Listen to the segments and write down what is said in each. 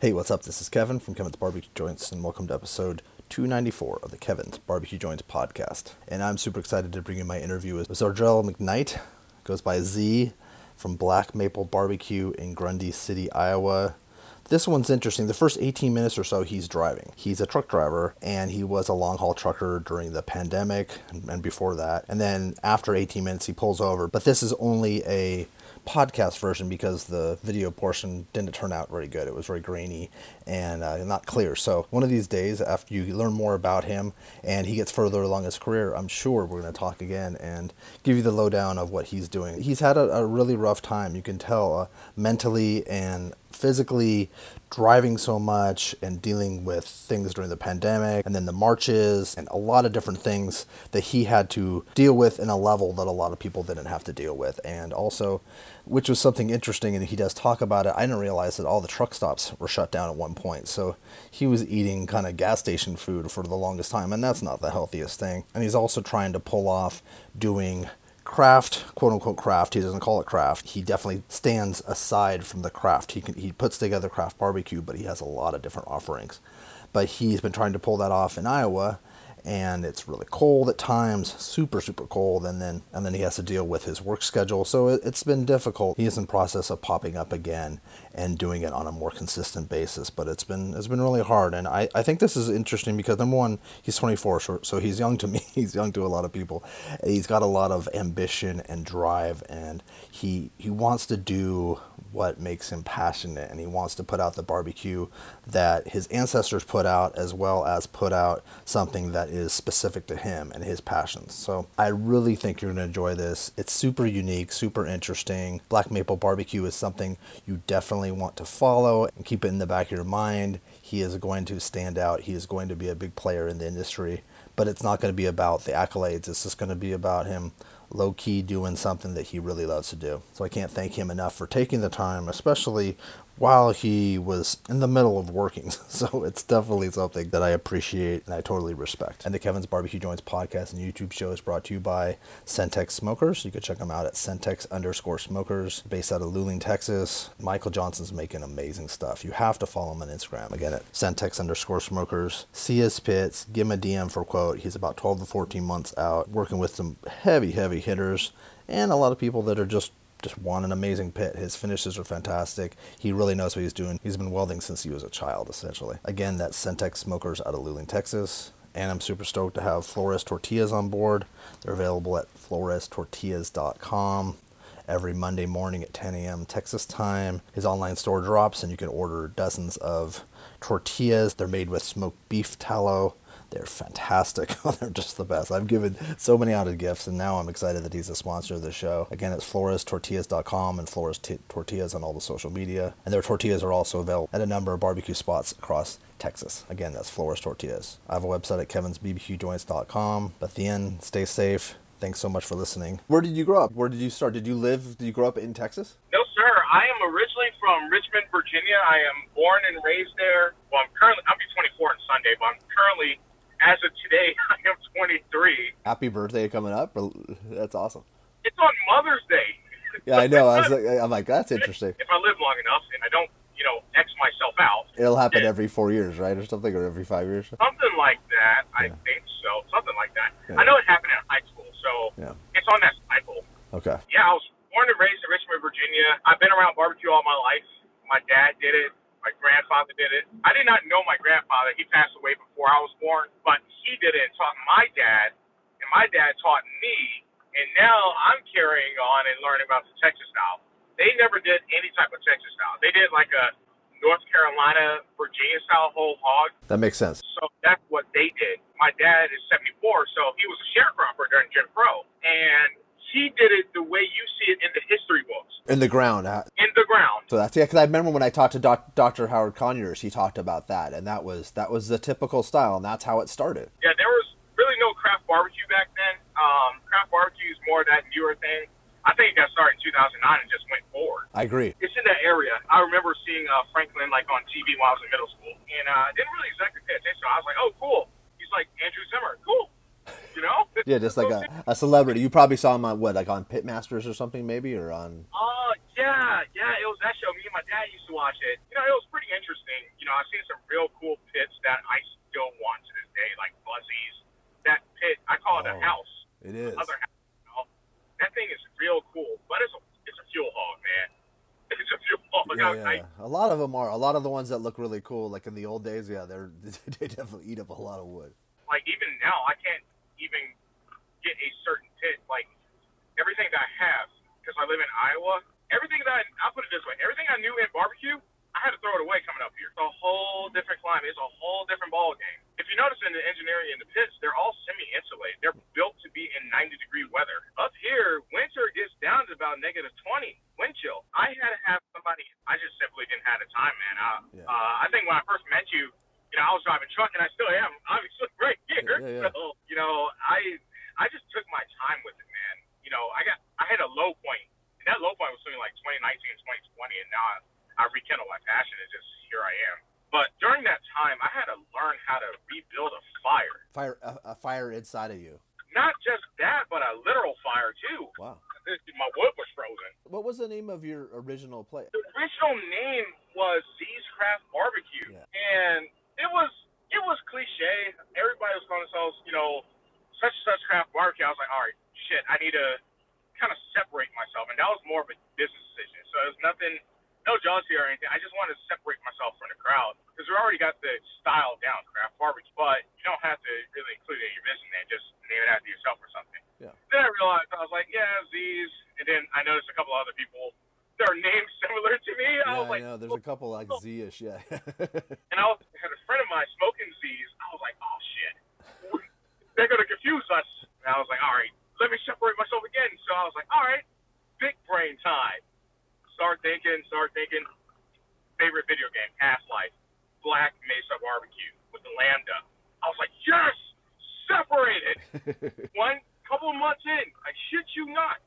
Hey, what's up? This is Kevin from Kevin's Barbecue Joints, and welcome to episode 294 of the Kevin's Barbecue Joints podcast. And I'm super excited to bring in my interview with Zardrell McKnight, goes by Z from Black Maple Barbecue in Grundy City, Iowa. This one's interesting. The first 18 minutes or so, he's driving. He's a truck driver, and he was a long haul trucker during the pandemic and before that. And then after 18 minutes, he pulls over. But this is only a podcast version because the video portion didn't turn out very good. It was very grainy and uh, not clear. So one of these days, after you learn more about him and he gets further along his career, I'm sure we're going to talk again and give you the lowdown of what he's doing. He's had a, a really rough time. You can tell uh, mentally and physically driving so much and dealing with things during the pandemic and then the marches and a lot of different things that he had to deal with in a level that a lot of people didn't have to deal with. And also which was something interesting and he does talk about it i didn't realize that all the truck stops were shut down at one point. So he was eating kind of gas station food for the longest time and that's not the healthiest thing. And he's also trying to pull off doing craft, quote unquote craft. He doesn't call it craft. He definitely stands aside from the craft. He can he puts together craft barbecue, but he has a lot of different offerings. But he's been trying to pull that off in Iowa, and it's really cold at times, super super cold, and then and then he has to deal with his work schedule. So it, has been difficult. He is in process of popping up again and doing it on a more consistent basis, but it's been it's been really hard. And I, I think this is interesting because number one, he's 24, so, so he's young to me. he's young to a lot of people. He's got a lot of ambition and drive, and he he wants to do what makes him passionate and he wants to put out the barbecue that his ancestors put out as well as put out something that is specific to him and his passions. So I really think you're to enjoy this. It's super unique, super interesting. Black Maple Barbecue is something you definitely want to follow and keep it in the back of your mind. He is going to stand out. He is going to be a big player in the industry, but it's not going to be about the accolades. It's just going to be about him low key doing something that he really loves to do. So I can't thank him enough for taking the time, especially while he was in the middle of working. So it's definitely something that I appreciate and I totally respect. And the Kevin's Barbecue Joints podcast and YouTube show is brought to you by Centex Smokers. You can check them out at Centex underscore smokers, based out of Luling, Texas. Michael Johnson's making amazing stuff. You have to follow him on Instagram. Again, at Centex underscore smokers. See his pits, give him a DM for quote. He's about 12 to 14 months out, working with some heavy, heavy hitters and a lot of people that are just just won an amazing pit. His finishes are fantastic. He really knows what he's doing. He's been welding since he was a child, essentially. Again, that's Centex Smokers out of Luling, Texas. And I'm super stoked to have Flores Tortillas on board. They're available at florestortillas.com every Monday morning at 10 a.m. Texas time. His online store drops, and you can order dozens of tortillas. They're made with smoked beef tallow they're fantastic. They're just the best. I've given so many out of gifts, and now I'm excited that he's a sponsor of the show. Again, it's florestortillas.com and Flores Tortillas on all the social media. And their tortillas are also available at a number of barbecue spots across Texas. Again, that's Flores Tortillas. I have a website at kevinsbbqjoints.com. But the end, stay safe. Thanks so much for listening. Where did you grow up? Where did you start? Did you live? Did you grow up in Texas? No, sir. I am originally from Richmond, Virginia. I am born and raised there. Well, I'm currently I'll be 24 on Sunday, but I'm currently as of today, I am 23. Happy birthday coming up! That's awesome. It's on Mother's Day. yeah, I know. I was like, I'm like, that's interesting. If I live long enough and I don't, you know, X myself out, it'll happen every four years, right, or something, or every five years. Something like that. I yeah. think so. Something like that. Yeah. I know it happened at high school, so yeah. it's on that cycle. Okay. Yeah, I was born and raised in Richmond, Virginia. I've been around barbecue all my life. My dad did it. My grandfather did it. I did not know my grandfather. He passed away before I was born, but he did it and taught my dad, and my dad taught me. And now I'm carrying on and learning about the Texas style. They never did any type of Texas style. They did like a North Carolina, Virginia style whole hog. That makes sense. So that's what they did. My dad is 74, so he was a sharecropper during Jim Crow. And he did it the way you see it in the history books. In the ground. In the ground. So that's yeah. Because I remember when I talked to doc, Dr. Howard Conyers, he talked about that, and that was that was the typical style, and that's how it started. Yeah, there was really no craft barbecue back then. Um, craft barbecue is more that newer thing. I think it got started in 2009 and just went forward. I agree. It's in that area. I remember seeing uh, Franklin like on TV while I was in middle school, and uh, I didn't really exactly pay attention. I was like, oh, cool. He's like Andrew Zimmern. Cool you know? Yeah, just like a, a celebrity. You probably saw him on what, like on Pitmasters or something, maybe, or on. Uh, Yeah, yeah, it was that show. Me and my dad used to watch it. You know, it was pretty interesting. You know, I've seen some real cool pits that I still want to this day, like Buzzies. That pit, I call it a Oh. house. It is. Other house, you know? That thing is real cool, but it's a it's a fuel hog, man. It's a fuel hog. Yeah, yeah. A lot of them are. A lot of the ones that look really cool, like in the old days, yeah, they're they definitely eat up a lot of wood. like even now I can't even get a certain pit like everything that I have because I live in Iowa. Everything that I, I'll put it this way, everything I knew in barbecue, I had to throw it away coming up here. It's a whole different climate. It's a whole different ball game. If you notice in the engineering in the pits, they're all semi-insulated. They're built to be in 90 degree weather. Up here, winter gets down to about negative 20 wind chill. I had to have somebody. I just simply didn't have the time, man. I, Yeah. uh, I think when I first met you, you know, I was driving truck, and I still am, obviously, right here. Yeah, yeah. So, you know, I I just took my time with it, man. You know, I got I had a low point, and that low point was something like 2019 and 2020, and now I, I rekindled my passion, and just here I am. But during that time, I had to learn how to rebuild a fire. Fire a, a fire inside of you. Not just that, but a literal fire too. Wow. My wood was frozen. What was the name of your original place? the original name was Z's Craft Barbecue, Yeah. and it was it was cliche. Everybody was calling themselves, you know, such and such craft barbecue. I was like, all right, shit, I need to kind of separate myself, and that was more of a business decision. So it was nothing, no jealousy or anything. I just wanted to separate myself from the crowd because we already got the style down, craft barbecue. But you don't have to really include it in your business name. Just name it after yourself or something. Yeah. Then I realized I was like, yeah, Z's, and then I noticed a couple other people. Their names similar to me. I Yeah, was I like, know. There's a couple like oh. Z-ish. Yeah. and I was, had a friend of mine smoking Z's. I was like, oh shit, they're gonna confuse us. And I was like, all right, let me separate myself again. So I was like, all right, big brain time. Start thinking, start thinking. Favorite video game, Half Life, Black Mesa Barbecue with the Lambda. I was like, yes, separated. One couple of months in, I shit you not.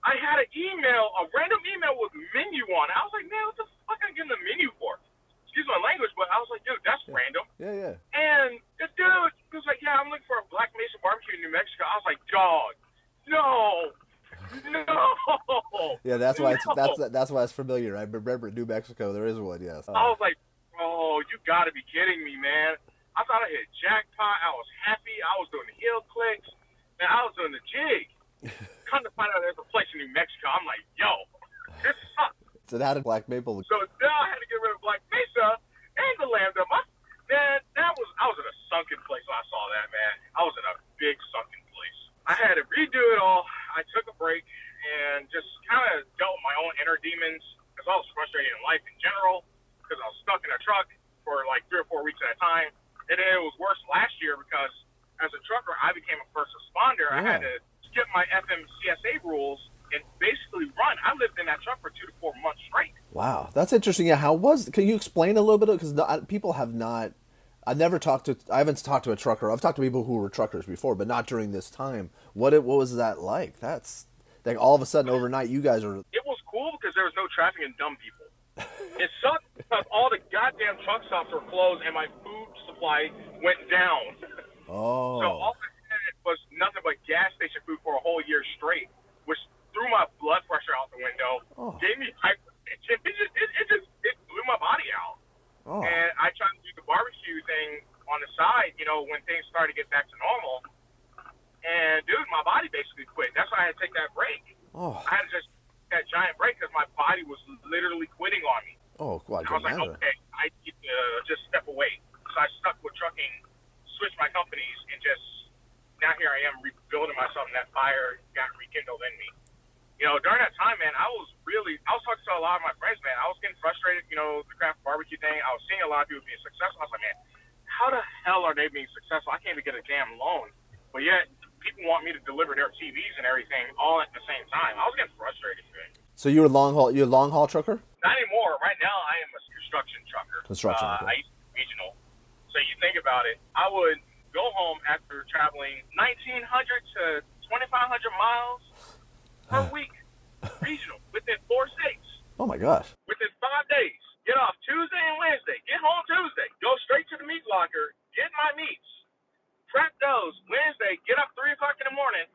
I had an email, a random email with menu on it. I was like, man, what the fuck am I getting the menu for? Excuse my language, but I was like, dude, that's random. yeah, yeah. And the dude was like, yeah, I'm looking for a Black Mesa barbecue in New Mexico. I was like, dog, no, no. Yeah, that's why it's no. that's that's why it's familiar. I remember New Mexico. There is one. Yes. I was like, bro, you gotta be kidding me, man. I thought I hit jackpot. I was happy. I was doing the heel clicks. Man, I was doing the jig. Come to find out there's a place in New Mexico. I'm like, yo, this sucks. so did Black Maple? So now I had to get rid of Black Mesa and the Lambda. My, man, that was I was in a sunken place when I saw that, man. I was in a big sunken place. I had to redo it all. I took a break and just kind of dealt with my own inner demons because I was frustrated in life in general because I was stuck in a truck for like three or four weeks at a time. And then it was worse last year because as a trucker, I became a first responder. I had to skip my FMCSA rules and basically run. I lived in that truck for two to four months straight. Wow, that's interesting. Yeah, how was? Can you explain a little bit? Because people have not. I've never talked to. I haven't talked to a trucker. I've talked to people who were truckers before, but not during this time. What it, what was that like? That's like all of a sudden overnight, you guys are. it was cool because there was no traffic and dumb people. It sucked because all the goddamn truck stops were closed and my food supply went down. Oh, So all I had was nothing but gas station food for a whole year straight, which threw my blood pressure out the window, Oh. gave me hypertension. It just, it, it just, it blew my body out. Oh, And I tried to do the barbecue thing on the side, you know, when things started to get back to normal. And dude, my body basically quit. That's why I had to take that break. oh, I had to just take that giant break because my body was literally quitting on me. oh. Well, I I was like, imagine. okay, I need to just step away. So I stuck with trucking, switched my companies, and just now here I am rebuilding myself, and that fire got rekindled in me. You know, during that time, man, I was really, I was talking to a lot of my friends, man. I was getting frustrated, you know, the craft barbecue thing. I was seeing a lot of people being successful. I was like, man, how the hell are they being successful? I can't even get a damn loan. But yet, people want me to deliver their TVs and everything all at the same time. I was getting frustrated, man. So you're a long haul. You're a long haul trucker. Not anymore. Right now, I am a construction trucker. Construction, Uh, okay. I used to be regional. So you think about it. I would go home after traveling 1,900 to 2,500 miles per week regional within four states. Oh my gosh. Within five days. Get off Tuesday and Wednesday. Get home Tuesday. Go straight to the meat locker. Get my meats. Prep those Wednesday. Get up three o'clock in the morning.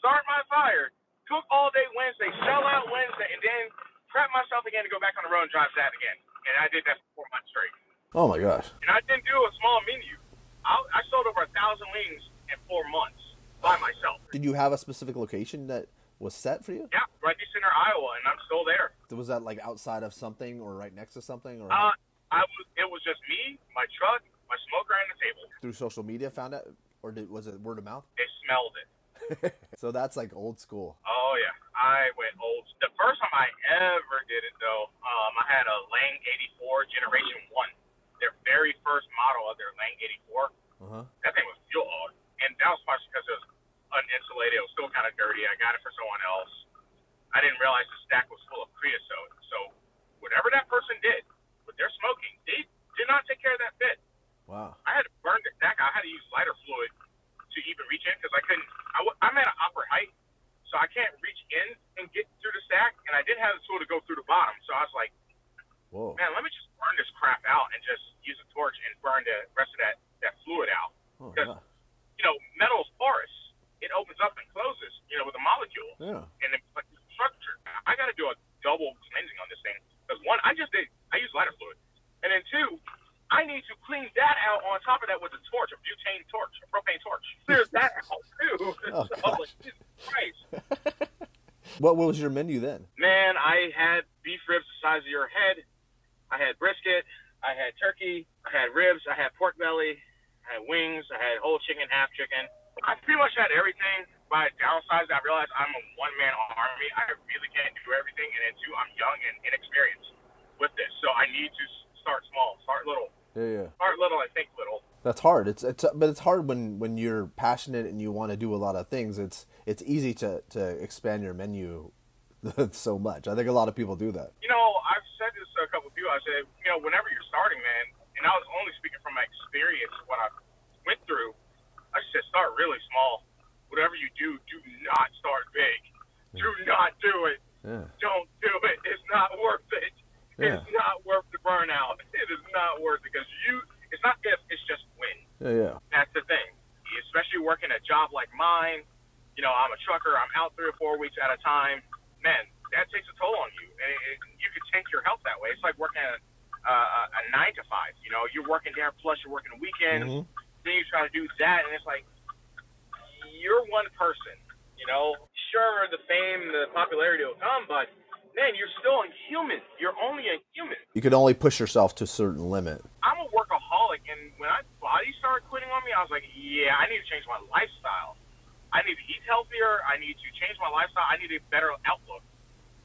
Start my fire. Cook all day Wednesday. Sell out Wednesday, and then prep myself again to go back on the road and drive that again. And I did that for four months straight. Oh my gosh. And I didn't do a small menu. I, I sold over a thousand wings in four months by myself. Did you have a specific location that was set for you? Yeah, right in center Iowa, and I'm still there. Was that like outside of something or right next to something or Uh, I was. It was just me, my truck, my smoker, and the table. through social media found it or did, was it word of mouth? They smelled it. so that's like old school. Oh yeah, I went old. The first time I ever did it though, um, I had a Lang '84 Generation One, their very first model of their Lang '84. Uh-huh. That thing was fuel hog, and that was because it was uninsulated. It was still kind of dirty. I got it for someone else. I didn't realize the stack was full of creosote. So whatever that person did with their smoking, they did not take care of that bit. Wow. I had to burn the stack. I had to use lighter fluid to even reach in because I couldn't. I, w- I'm at an upper height, so I can't reach in and get through the stack. And I didn't have the tool to go through the bottom, so I was like, Whoa. man, let me just burn this crap out and just use a torch and burn the rest of that that fluid out. Oh, Because yeah. you know, metal's porous. It opens up and closes, you know, with a molecule Yeah. and it's like the structure. I got to do a double cleansing on this thing because one, I just did, I use lighter fluid, and then two, I need to clean that out on top of that with a torch, a butane torch, a propane torch. Clear that out too. Oh, so, I like, Christ. What was your menu then? Man, I had beef ribs the size of your head. I had brisket. I had turkey. I had ribs. I had pork belly. I had wings. I had whole chicken, half chicken. I pretty much had everything. But I downsized. I realized I'm a one man army. I really can't do everything. And then two, I'm young and inexperienced with this. So I need to start small, start little, Yeah, yeah. start little, and think little. That's hard. It's it's but it's hard when when you're passionate and you want to do a lot of things. It's it's easy to to expand your menu so much. I think a lot of people do that. You know, I've said this to a couple of people. I said, you know, whenever you're starting, man, and I was only speaking from my experience, what I went through. I said, start really small. Whatever you do, do not start big. Do not do it. Yeah. Don't do it. It's not worth it. Yeah. It's not worth the burnout. It is not worth it because you. It's not if. It's just when. Yeah, yeah. That's the thing. Especially working a job like mine. You know, I'm a trucker. I'm out three or four weeks at a time. Man, that takes a toll on you, and it, it, you could tank your health that way. It's like working a, uh, a nine to five. You know, you're working there plus you're working weekends. Mhm. Then you try to do that, and it's like you're one person. You know, sure the fame, the popularity will come, but man, you're still a human. You're only a human. You can only push yourself to a certain limit. I'm a workaholic, and when my body started quitting on me, I was like, yeah, I need to change my lifestyle. I need to eat healthier. I need to change my lifestyle. I need a better outlook.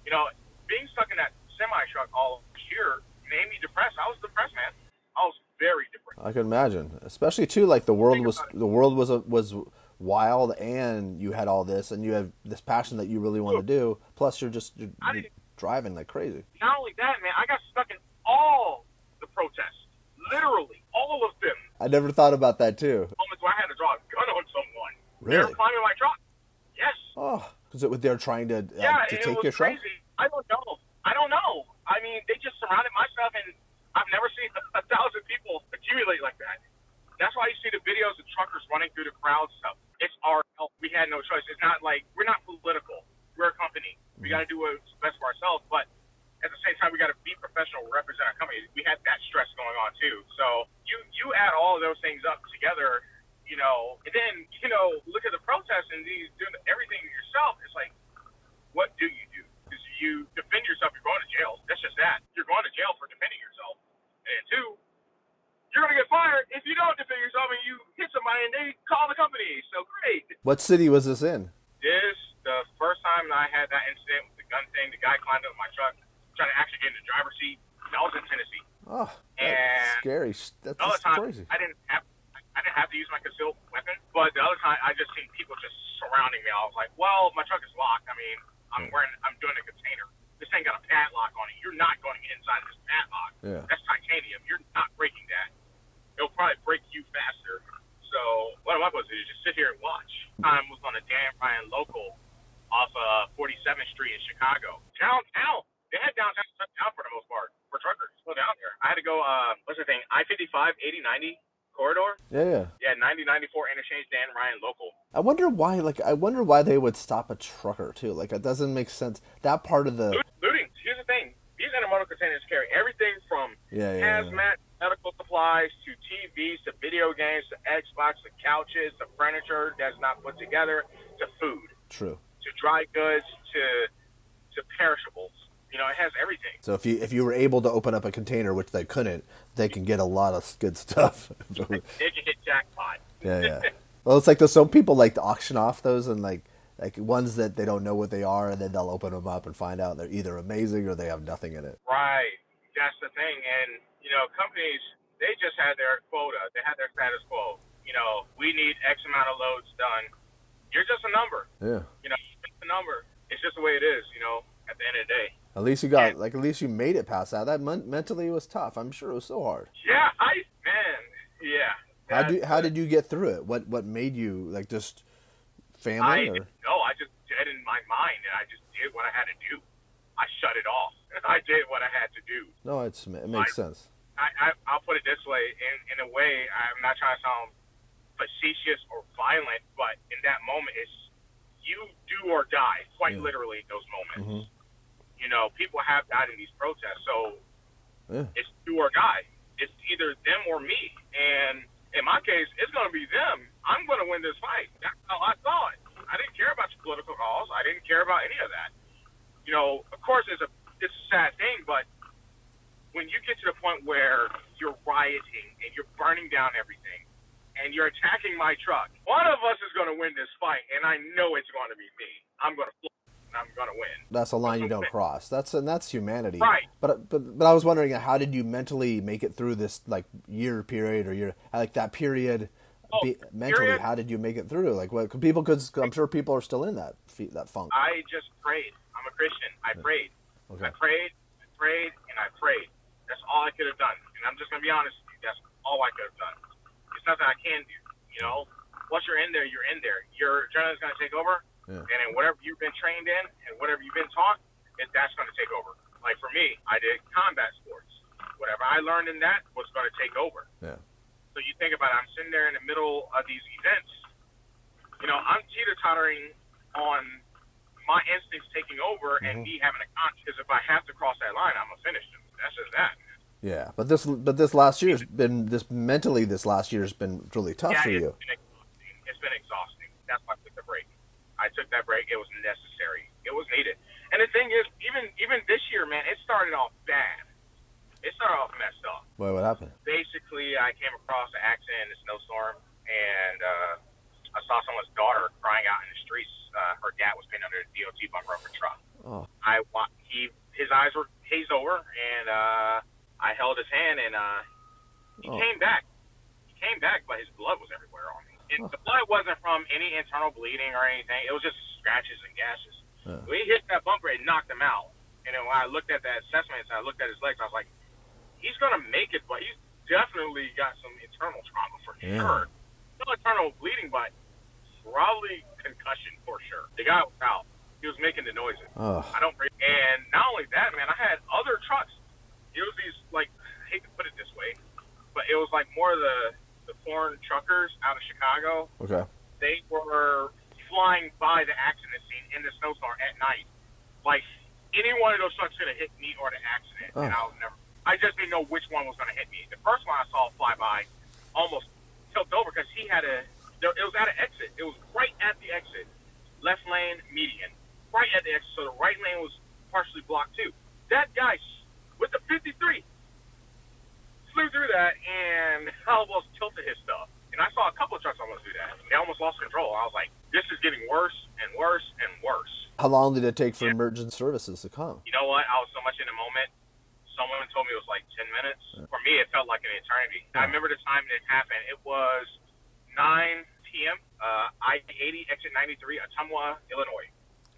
You know, being stuck in that semi truck all year made me depressed. I was depressed, man. I was very depressed. I can imagine, especially too like the world was the world was a, was wild, and you had all this, and you have this passion that you really want to do. Plus, you're just you're, you're driving like crazy. Not only that, man, I got stuck in all the protests. Literally, all of them. I never thought about that too. Moments where I had to draw a gun on someone. Really? They Really? were climbing my truck. Yes. Oh, because they're trying to uh, Yeah, to take your truck. I don't know. I don't know. I mean, they just surrounded my stuff, and I've never seen a, a thousand people accumulate like that. That's why you see the videos of truckers running through the crowd stuff. It's our help. We had no choice. It's not like we're not political. We're a company. We got to do what's best for ourselves, but at the same time, we got to be professional, represent our company. We had that stress going on too. So you you add all of those things up together, you know, and then you know look at the protests and these doing everything yourself. It's like, what do you do? Because you defend yourself, you're going to jail. That's just that. You're going to jail for defending yourself. And two, you're going to get fired if you don't defend yourself and you hit somebody and they call the company. So great. What city was this in? This the first time I had that incident with the gun thing. The guy climbed up my truck, trying to actually get in the driver's seat. That was in Tennessee. Oh, that's And scary. That's The other just time, crazy. I didn't have I didn't have to use my concealed weapon, but the other time I just seen people just surrounding me. I was like, well, my truck is locked. I mean, I'm Hmm. wearing I'm doing a container. This thing got a padlock on it. You're not going inside this padlock. Yeah. That's titanium. You're not breaking that. It'll probably break you faster. So what am I supposed to do? Just sit here and watch. I was on a Dan Ryan local off uh, 47th Street in Chicago. Downtown. They had downtown shut down for the most part for truckers. Still down there. I had to go. Uh, what's the thing? I-55, 80, 90 corridor. Yeah, yeah. Yeah, 90, 94 interchange. Dan Ryan local. I wonder why. Like, I wonder why they would stop a trucker too. Like, it doesn't make sense. That part of the Loot- looting. Here's the thing. These intermodal containers carry everything from yeah, yeah, yeah. hazmat medical supplies to TVs to video games to Xbox to couches to furniture that's not put together to food True. to dry goods to to perishables. You know, it has everything. So if you if you were able to open up a container, which they couldn't, they can get a lot of good stuff. They can hit jackpot. yeah, yeah. Well, it's like those. Some people like to auction off those and like like ones that they don't know what they are, and then they'll open them up and find out they're either amazing or they have nothing in it. Right. That's the thing. And, you know, companies, they just had their quota. They had their status quo. You know, we need X amount of loads done. You're just a number. Yeah. You know, just a number. It's just the way it is, you know, at the end of the day. At least you got like at least you made it past that. That men- mentally was tough. I'm sure it was so hard. Yeah, I, man, yeah. How do how did you get through it? What what made you like just family I or didn't. I just did in my mind, and I just did what I had to do. I shut it off. I did what I had to do. no? It's it makes sense. I, I I'll put it this way. In in a way, I'm not trying to sound facetious or violent, but in that moment, it's you do or die. Quite Yeah. literally, in those moments. Mhm. You know, people have died in these protests, so Yeah. it's do or die. It's either them or me. And in my case, it's going to be them. I'm going to win this fight. That's how I saw it. I didn't care about your political calls. I didn't care about any of that. You know, of course, it's a it's a sad thing, but when you get to the point where you're rioting and you're burning down everything and you're attacking my truck, one of us is going to win this fight, and I know it's going to be me. I'm going to and I'm to win. That's a line you don't cross. That's and that's humanity. Right. But but but I was wondering how did you mentally make it through this like year period or year like that period Oh, be, mentally? period? How did you make it through? Like what could people? Because I'm sure people are still in that that funk. I just prayed. I'm a Christian. I prayed. Okay. I prayed, I prayed, and I prayed. That's all I could have done. And I'm just gonna be honest with you. That's all I could have done. It's nothing I can do. You know, once you're in there, you're in there. Your adrenaline's gonna take over, Yeah. and then whatever you've been trained in and whatever you've been taught, it, that's gonna take over. Like for me, I did combat sports. Whatever I learned in that was gonna take over. Yeah. So you think about it, I'm sitting there in the middle of these events. You know, I'm teeter tottering on my instincts taking over and Mhm. me having a conscience. Because if I have to cross that line, I'm gonna finish them. That's just that. Yeah. But this but this last year's been this mentally this last year's been really tough yeah, for you. been. It's been exhausting. That's I took the break. I took that break. It was necessary. It was needed. And the thing is, even even this year, man, it started off bad. It started off messed up. Boy, what happened? basically I came across an accident in a snowstorm, and uh, I saw someone's daughter crying out in the streets. Uh, her dad was pinned under a DOT bumper of a truck. Oh. I he his eyes were hazed over, and uh, I held his hand, and uh, he Oh. came back. He came back, but his blood was everywhere on the blood wasn't from any internal bleeding or anything. It was just scratches and gashes. Yeah. When he hit that bumper, it knocked him out. And then when I looked at that assessment, and I looked at his legs, I was like, he's gonna make it, but he's definitely got some internal trauma for Yeah. sure. No internal bleeding, but probably concussion for sure. The guy was out. He was making the noises. I don't. And not only that, man, I had other trucks. It was these like I hate to put it this way, but it was like more of the foreign truckers out of Chicago. Okay. They were flying by the accident scene in the snowstorm at night. Like any one of those trucks could have hit me or the accident, and Oh. I was never. I just didn't know which one was going to hit me. The first one I saw fly by almost tipped over because he had a. there- It was at an exit. It was right at the exit, left lane median, right at the exit. So the right lane was partially blocked too. That guy with the 53 flew through that and almost tilted his stuff. And I saw a couple of trucks almost do that. They almost lost control. I was like, this is getting worse and worse and worse. How long did it take for Yeah. emergency services to come? You know what? I was so much in the moment. Someone told me it was like 10 minutes. For me, it felt like an eternity. I remember the time it happened. It was 9 p.m. Uh, I-80, exit 93, Ottumwa, Illinois.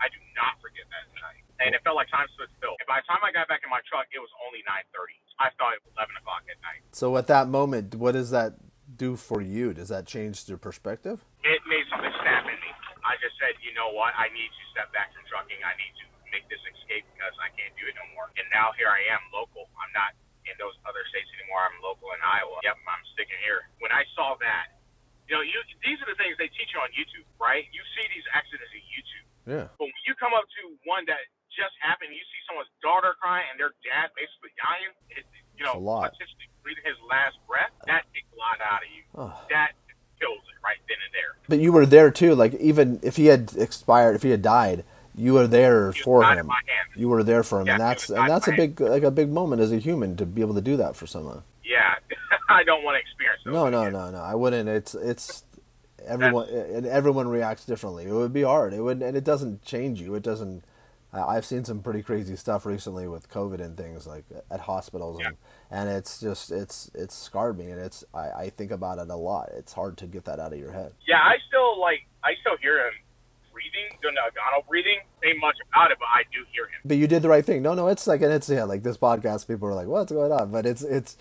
I do not forget that night. And it felt like time stood still. And by the time I got back in my truck, it was only 9.30. I thought it was 11 o'clock at night. So at that moment, what does that do for you? Does that change your perspective? it made something snap in me. I just said, you know what? I need to step back from trucking. I need to make this escape because I can't do it no more. And now here I am, local. I'm not in those other states anymore. I'm local in Iowa. Yep, I'm sticking here. When I saw that, you know, you these are the things they teach you on YouTube, right? You see these accidents on YouTube. Yeah. But when you come up to one that just happened, you see someone's daughter crying and their dad basically dying. It, you know, It's a lot. statistically, breathing his last breath, that takes a lot out of you. Oh. That kills it right then and there. But you were there too. Like even if he had expired, if he had died, you were there He for him. You were there for him, Yeah, and that's and that's a big like a big moment as a human to be able to do that for someone. Yeah, I don't want to experience. No, no, again. no, no. I wouldn't. It's it's everyone and everyone reacts differently. It would be hard. It would and it doesn't change you. It doesn't. I- I've seen some pretty crazy stuff recently with COVID and things like at hospitals, and, and it's just it's it's scarred me, and it's I, I think about it a lot. It's hard to get that out of your head. Yeah, I still like. I still hear him breathing, doing the agonal breathing. Say much about it, but I do hear him. But you did the right thing. No, no, it's like and it's yeah, like this podcast. People are like, "What's going on?" But it's it's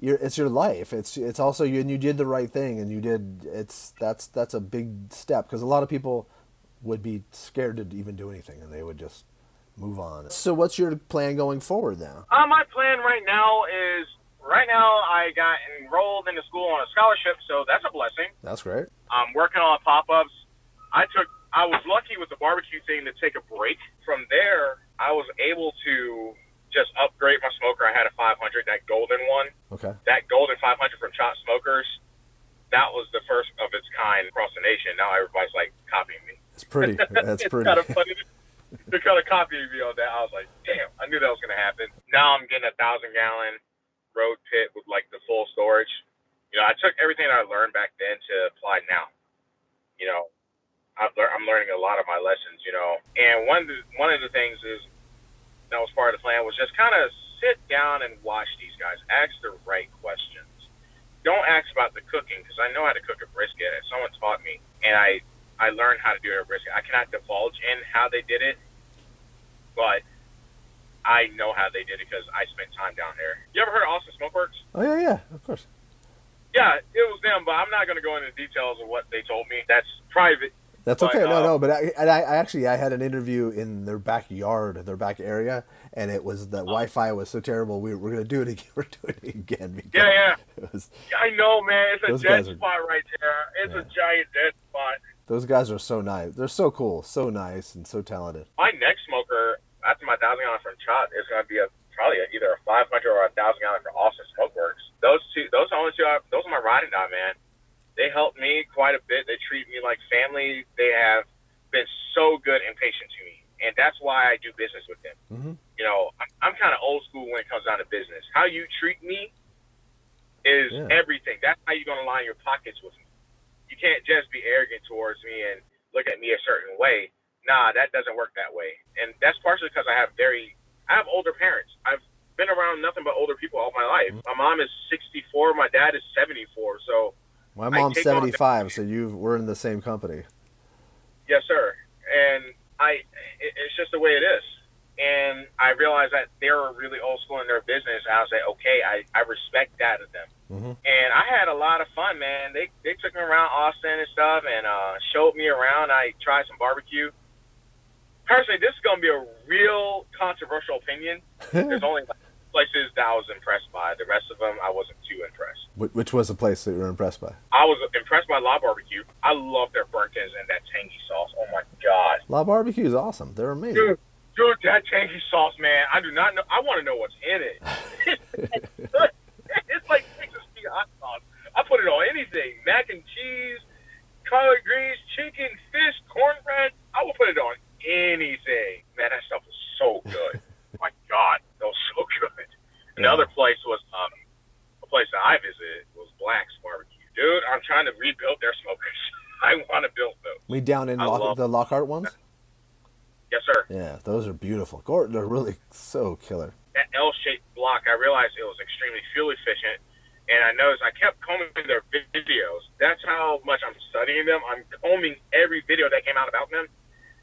your it's your life. It's it's also you and you did the right thing, and you did. It's that's that's a big step because a lot of people would be scared to even do anything, and they would just move on. So, what's your plan going forward now? Uh, my plan right now is right now I got enrolled into school on a scholarship, so that's a blessing. That's great. I'm working on pop-ups. I took. I was lucky with the barbecue thing to take a break. From there, I was able to just upgrade my smoker. I had a 500, that golden one. Okay. That golden 500 from Chop Smokers. That was the first of its kind across the nation. Now everybody's like copying me. It's pretty. That's it's pretty. kind of funny. They're kind of copying me on that. I was like, damn, I knew that was gonna happen. Now I'm getting a thousand gallon road pit with like the full storage. You know, I took everything I learned back then to apply now. You know, I've lear- I'm learning a lot of my lessons. You know, and one of the, one of the things is that was part of the plan was just kind of sit down and watch these guys, ask the right questions. Don't ask about the cooking because I know how to cook a brisket. and Someone taught me, and I I learned how to do a brisket. I cannot divulge in how they did it, but I know how they did it because I spent time down there. You ever heard of Austin Smokeworks? Oh yeah, yeah, of course. Yeah, it was them, but I'm not going to go into details of what they told me. That's private. That's But, okay. no, uh, no, but I, and I, I actually I had an interview in their backyard, their back area, and it was the Wi-Fi was so terrible. We were going to do it again. We're doing it again. Yeah, yeah. Was, I know, man. It's a dead spot right there. It's Yeah. a giant dead spot. Those guys are so nice. They're so cool, so nice, and so talented. My next smoker after my thousand gallon from Chop is going to be a probably a, either a 500 or a thousand gallon for Austin Smokeworks. Those two, those are only two. I- Those are my riding die, man. They helped me quite a bit. They treat me like family. They have been so good and patient to me, and that's why I do business with them. hmm You know, I'm, I'm kind of old school when it comes down to business. How you treat me is Yeah. everything. That's how you're going to line your pockets with me. You can't just be arrogant towards me and look at me a certain way. Nah, that doesn't work that way. And that's partially because I have very, I have older parents. I've been around nothing but older people all my life. Mm-hmm. My mom is 64. My dad is 74. So, My mom's seventy five, so you we're in the same company. yes, sir. And I, it, it's just the way it is. And I realized that they're really old school in their business. I was like, okay, I, I respect that of them. Hmm and I had a lot of fun, man. They they took me around Austin and stuff, and uh, showed me around. I tried some barbecue. Personally, this is gonna be a real controversial opinion. There's only like, places that I was impressed by. The rest of them, I wasn't too impressed. Wh- Which was the place that you were impressed by? I was impressed by La Barbecue. I love their burnt ends and that tangy sauce. Oh my god, La Barbecue is awesome. They're amazing. dude, dude, that tangy sauce, man. I do not know. I want to know what's in it. it's like Texas Pete hot sauce. I put it on anything: mac and cheese, collard greens, chicken, fish, cornbread. I will put it on anything. Man, that stuff was so good. my God, that was so good. And the Yeah. other place was um, a place that I visited was Black's Barbecue. Dude, I'm trying to rebuild their smokers. I want to build those. We down in Lock- the Lockhart ones. Yes, sir. Yeah, those are beautiful. They're really so killer. that L-shaped block, I realized it was extremely fuel efficient, and I noticed I kept combing their videos. That's how much I'm studying them. I'm combing every video that came out about them,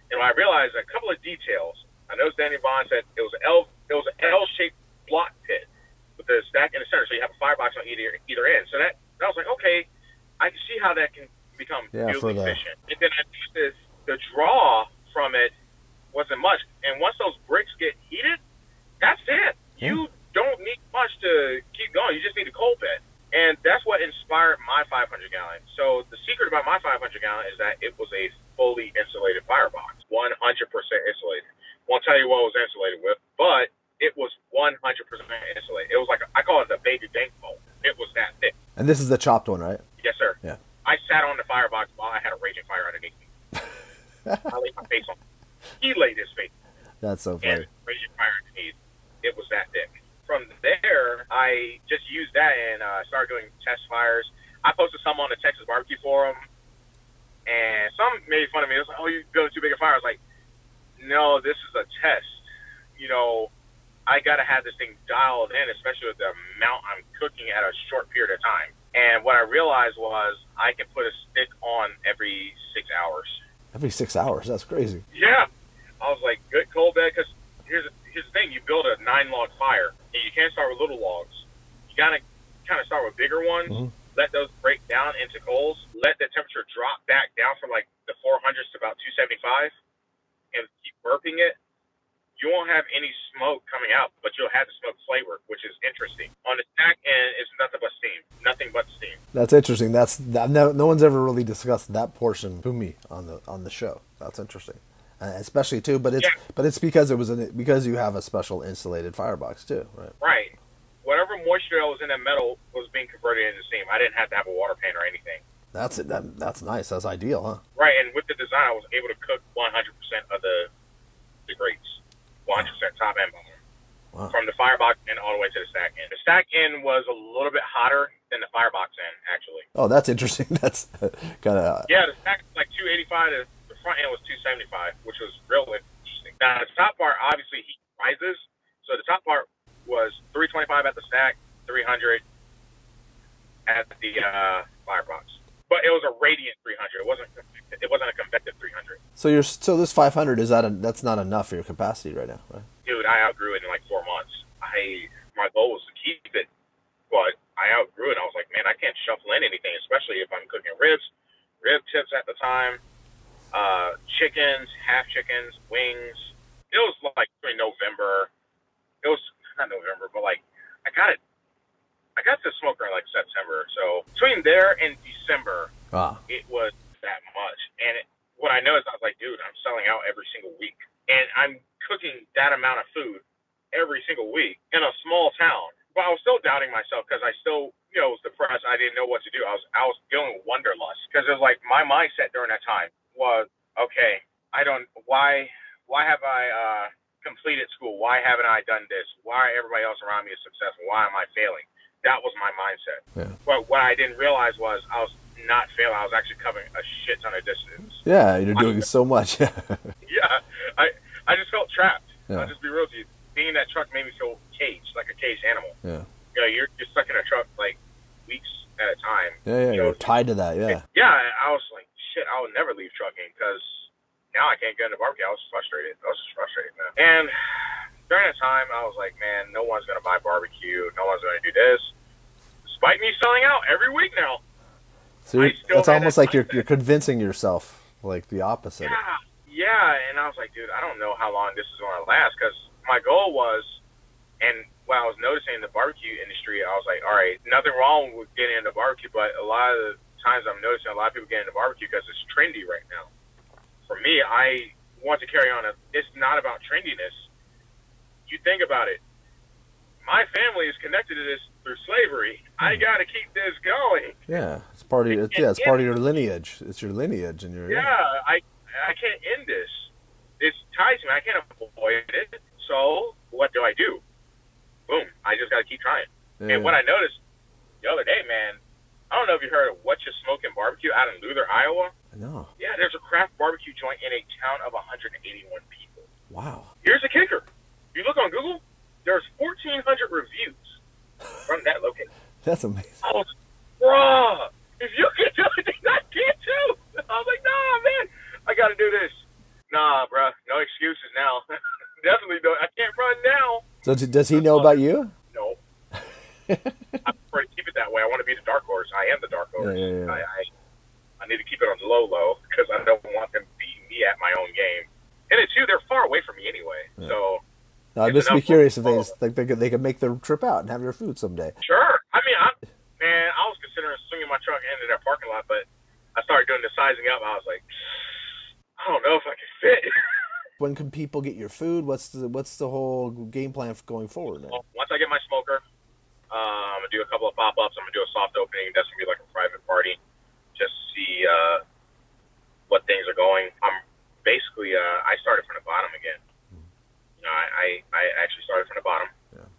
and I realized a couple of details. I noticed Danny Vaughn said it was an L, it was an L-shaped block pit with the stack in the center, so you have a firebox on either either end. So that I was like, okay, I can see how that can become Yeah, fuel efficient. And then I noticed the draw from it wasn't much, and once those bricks get heated, that's it. You don't need much to keep going. You just need a coal pit. And that's what inspired my 500 gallon. So the secret about my 500 gallon is that it was a fully insulated firebox, 100% insulated. Won't tell you what it was insulated with, but it was 100% insulated. It was like a, I call it the baby bank vault. And this is the chopped one, right? Yes, sir. Yeah. I sat on the firebox while I had a raging fire underneath me. I laid my face on. He laid his face That's so funny. raging fire underneath. It was that thick. From there, I just used that and uh, started doing test fires. I posted some on the Texas Barbecue Forum, and some made fun of me. It was like, "Oh, you building too big a fire?" I was like, "No, this is a test. You know, I got to have this thing dialed in, especially with the amount I'm cooking at a short period of time." And what I realized was I can put a stick on every six hours. Every six hours. That's crazy. Yeah. I was like, good cold bed, because here's, here's the thing. You build a nine log fire, and you can't start with little logs. You got to kind of start with bigger ones, Mhm. let those break down into coals, let the temperature drop back down from like the 400s to about 275, and keep burping it. You won't have any smoke coming out, but you'll have the smoke flavor, which is interesting. On the stack end, it's nothing but steam. Nothing but steam. That's interesting. That's that, no, no one's ever really discussed that portion to me on the on the show. That's interesting, uh, especially too. But it's Yeah. but it's because it was an, because you have a special insulated firebox too, right? Right. Whatever moisture that was in that metal was being converted into steam. I didn't have to have a water pan or anything. That's it. That, that's nice. That's ideal, huh? Right, and with the design, I was able to cook 100% of the the grates, 100% top and bottom, Wow. from the firebox end all the way to the stack end. The stack end was a little bit hotter than the firebox end, actually. Oh, that's interesting. That's kind of Yeah, the stack was like 285. The, the front end was 275, which was real interesting. Now, the top part obviously heat rises, so the top part was 325 at the stack, 300 at the uh, firebox. But it was a radiant 300. It wasn't. It wasn't a convective 300. so. You're so this 500 is that a, that's not enough for your capacity right now, right? dude, I outgrew it in like four months. I my goal was to keep it, but I outgrew it. I was like, man, I can't shuffle in anything, especially if I'm cooking ribs, rib tips at the time, uh, chickens, half chickens, wings. It was like during November. It was not November, but like I got it. I got the smoker in like September. So between there and December, Ah, it was that much. And it, what I know is I was like, dude, I'm selling out every single week, and I'm cooking that amount of food every single week in a small town. But I was still doubting myself because I still, you know, was depressed. I didn't know what to do. I was, I was feeling wonderlust because it was like my mindset during that time was, okay, I don't, why, why have I uh, completed school? Why haven't I done this? Why everybody else around me is successful? Why am I failing? That was my mindset. Yeah. But what I didn't realize was I was not failing. I was actually covering a shit ton of distance. yeah. You're doing so much. Yeah, I I just felt trapped. Yeah. I'll just be real with you. Being in that truck made me feel caged, like a caged animal. yeah. You know, you're you're stuck in a truck like weeks at a time. Yeah. Yeah. You know, You're tied to that. Yeah. Yeah, I was like, shit, I will never leave trucking because now I can't get in the barbecue. I was frustrated. I was just frustrated, man. And during that time, I was like, man, no one's gonna buy barbecue. No one's gonna do this. Despite me selling out every week now. So you're, I still it's almost that like you're you're convincing yourself like the opposite. Yeah, yeah. And I was like, dude, I don't know how long this is going to last because my goal was, and when I was noticing in the barbecue industry, I was like, all right, nothing wrong with getting into barbecue, but a lot of the times I'm noticing a lot of people get into barbecue because it's trendy right now. For me, I want to carry on. A, it's not about trendiness. You think about it. My family is connected to this through slavery. I hmm. got to keep this going. Yeah. It's part of your, yeah. It's part of your lineage. It's your lineage and your Yeah, I I can't end this. It's ties me. I can't avoid it. So what do I do? Boom! I just got to keep trying. Yeah. And what I noticed the other day, man, I don't know if you heard of What You Smoking Barbecue out in Luther, Iowa. No. Yeah, there's a craft barbecue joint in a town of 181 people. Wow. Here's a kicker: you look on Google, there's 1,400 reviews from that location. That's amazing. I was, bruh, if you can do it, then I can too. I was like, nah, man, I got to do this. Nah, bruh, no excuses now. Definitely don't. I can't run now. So does he know about you? No. I prefer to keep it that way. I want to be the dark horse. I am the dark horse. Yeah, yeah, yeah. I, I, I need to keep it on the low, low because I don't want them beating me at my own game. And it's too, they're far away from me anyway. So, no, I'd just be curious if they like they could they could make their trip out and have your food someday. Sure. I mean, I, man, I was considering swinging my truck into their parking lot, but I started doing the sizing up. I was like, I don't know if I can fit. when can people get your food? What's the what's the whole game plan for going forward? Once I get my smoker, uh, I'm gonna do a couple of pop ups. I'm gonna do a soft opening. That's gonna be like a private party, just see uh, what things are going. I'm basically uh, I started from the bottom again. No, I, I, I actually started from the bottom. Yeah.